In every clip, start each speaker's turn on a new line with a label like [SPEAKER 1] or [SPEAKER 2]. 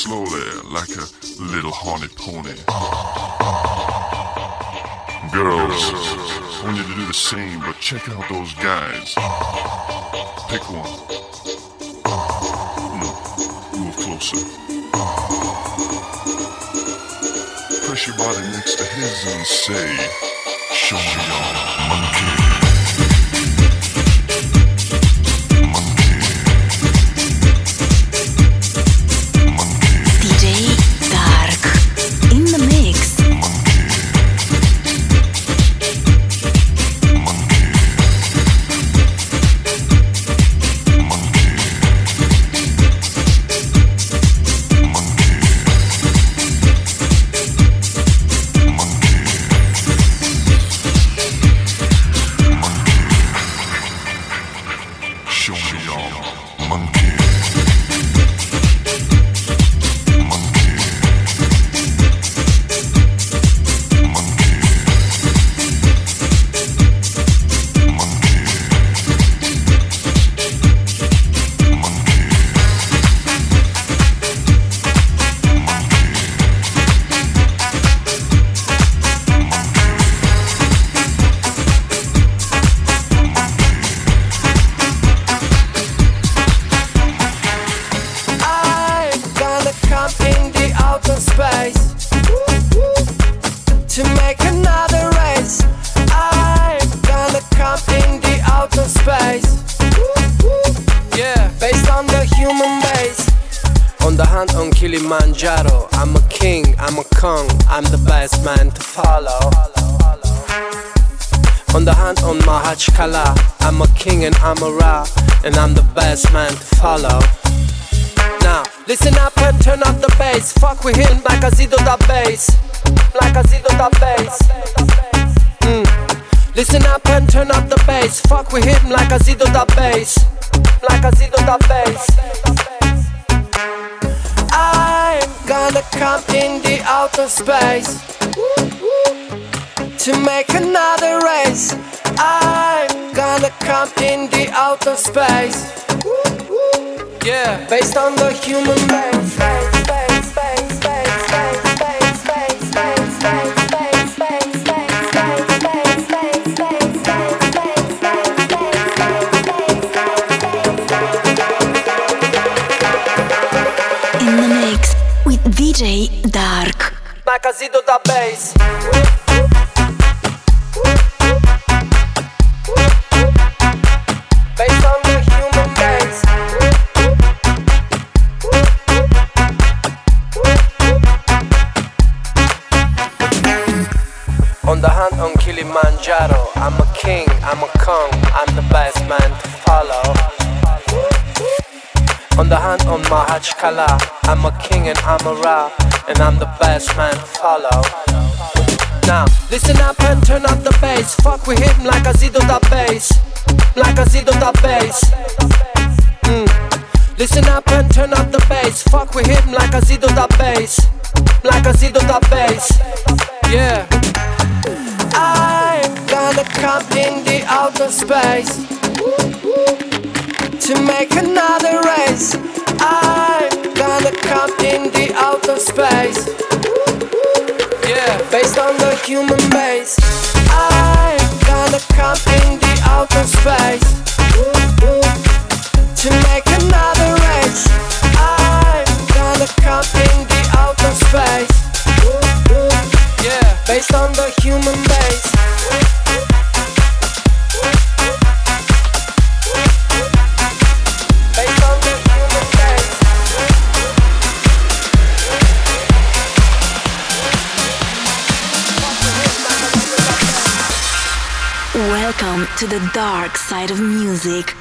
[SPEAKER 1] Slowly like a little horny pony. Girls, I want you to do the same, but check out those guys. Pick one. No, move closer. Press your body next to his and say, Show me your monkey.
[SPEAKER 2] King and I'm and I'm the best man to follow. Now, listen up and turn up the bass. Fuck with him like a Zido da bass. Like a Zido da bass. Mm. Listen up and turn up the bass. Fuck with him like a Zido da bass. Like a Zido da bass. I'm gonna come in the outer space to make another race. I'm gonna come in the outer space. Yeah, based on the human race.
[SPEAKER 3] In the mix with DJ Dark.
[SPEAKER 2] Macazito da bass. I'm a king, I'm a kong, I'm the best man to follow. On the hunt on Mahachkala, I'm a king and I'm a Ra, and I'm the best man to follow. Now, listen up and turn up the bass. Fuck with him like a Zido da bass. Like a Zido da bass. Mm. Listen up and turn up the bass. Fuck with him like a Zido da bass. Like a Zido da bass. Yeah. I'm gonna come in the outer space to make another race. I'm gonna come in the outer space. Human base. I'm gonna come in the outer space to make another race. I'm gonna come in the outer space. Yeah, based on the
[SPEAKER 3] to the dark side of music.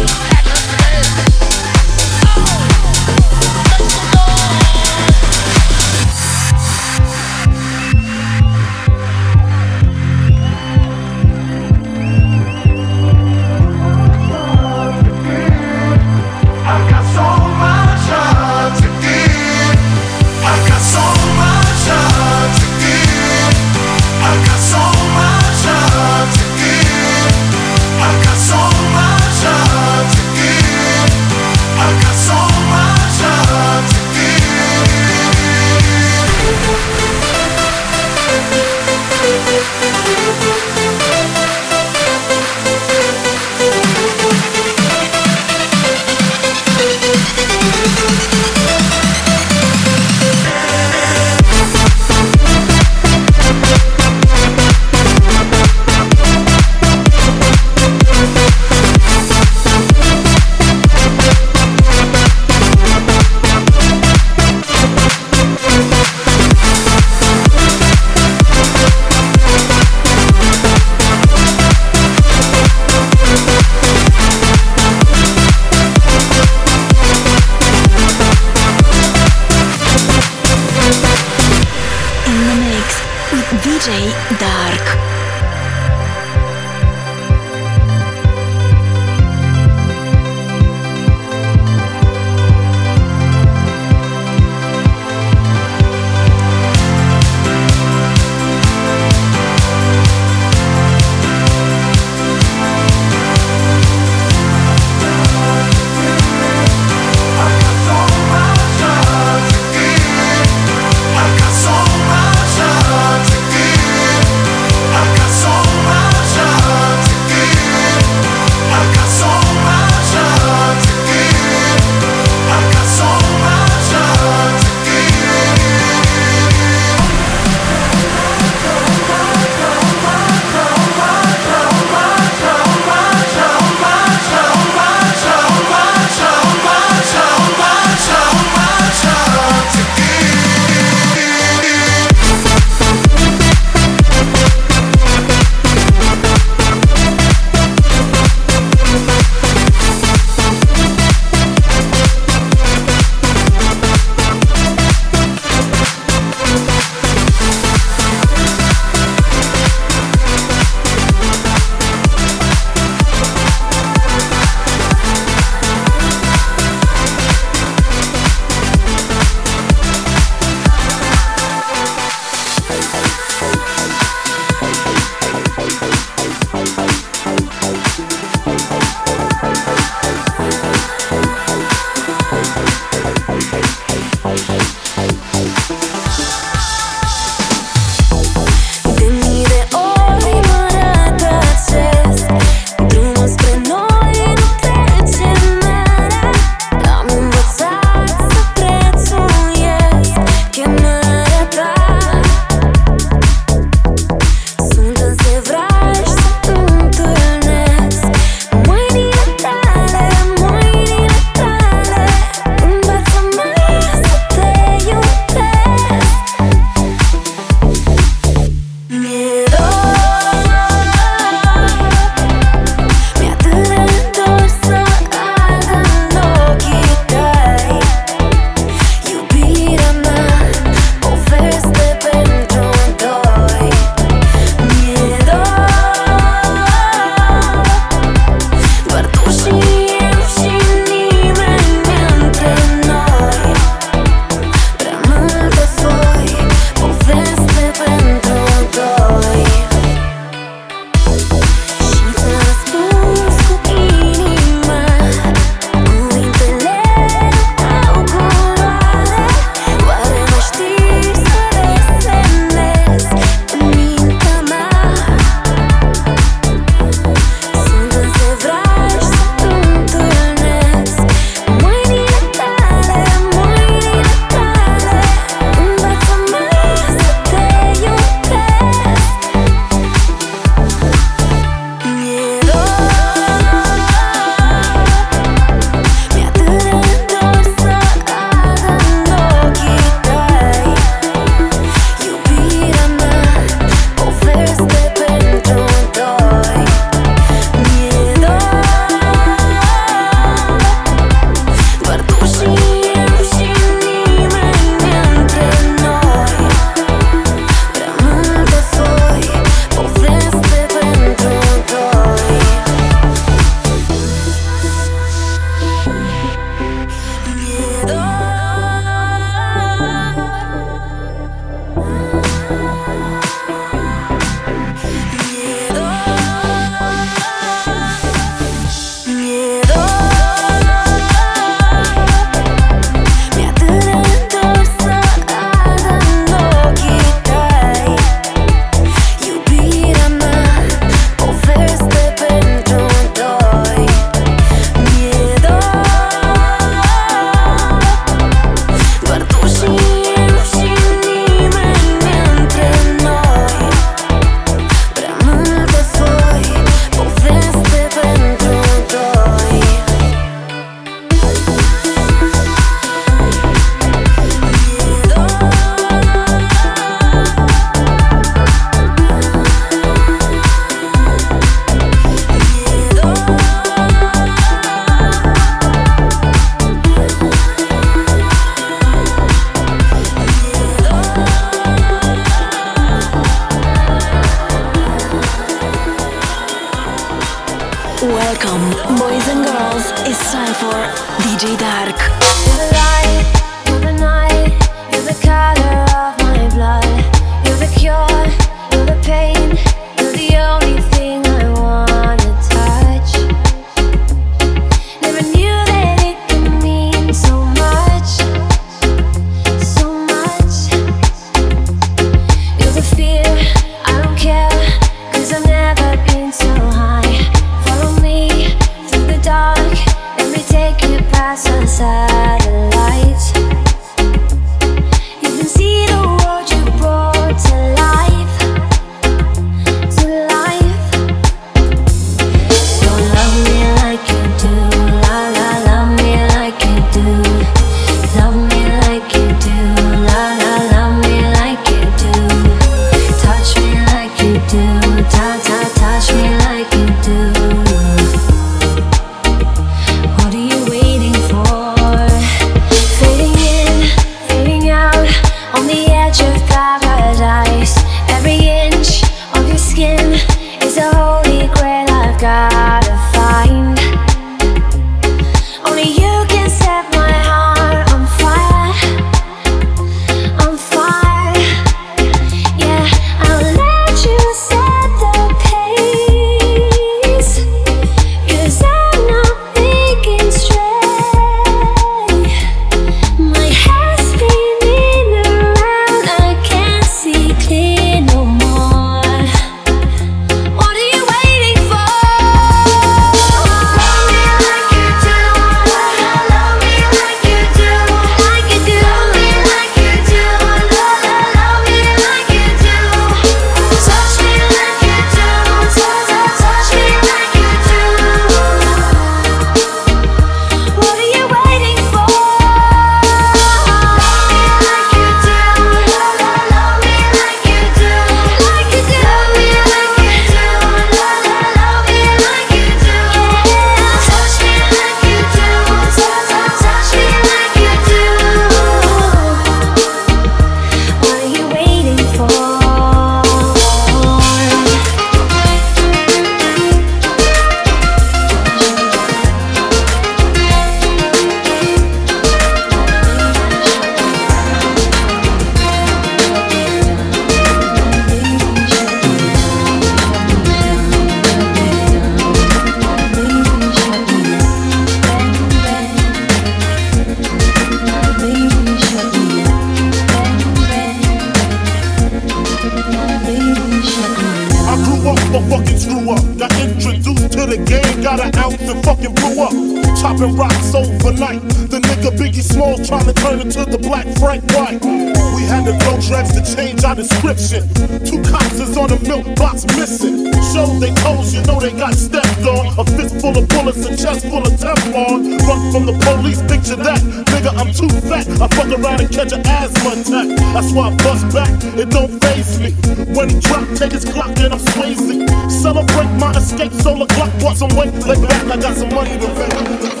[SPEAKER 4] description. Two cops is
[SPEAKER 5] on a milk box missing. Show they toes, you know they got stepped on.
[SPEAKER 6] A fist full of bullets, a chest full of Teflon. Run from the police, picture that. Nigga, I'm too fat. I fuck around and catch an asthma attack. That's why I bust back, it don't phase me. When he drop, take his Glock and I'm swayzy. Celebrate my escape, solar clock, want some weight. Lay back, I
[SPEAKER 7] got some
[SPEAKER 3] money to
[SPEAKER 4] pay.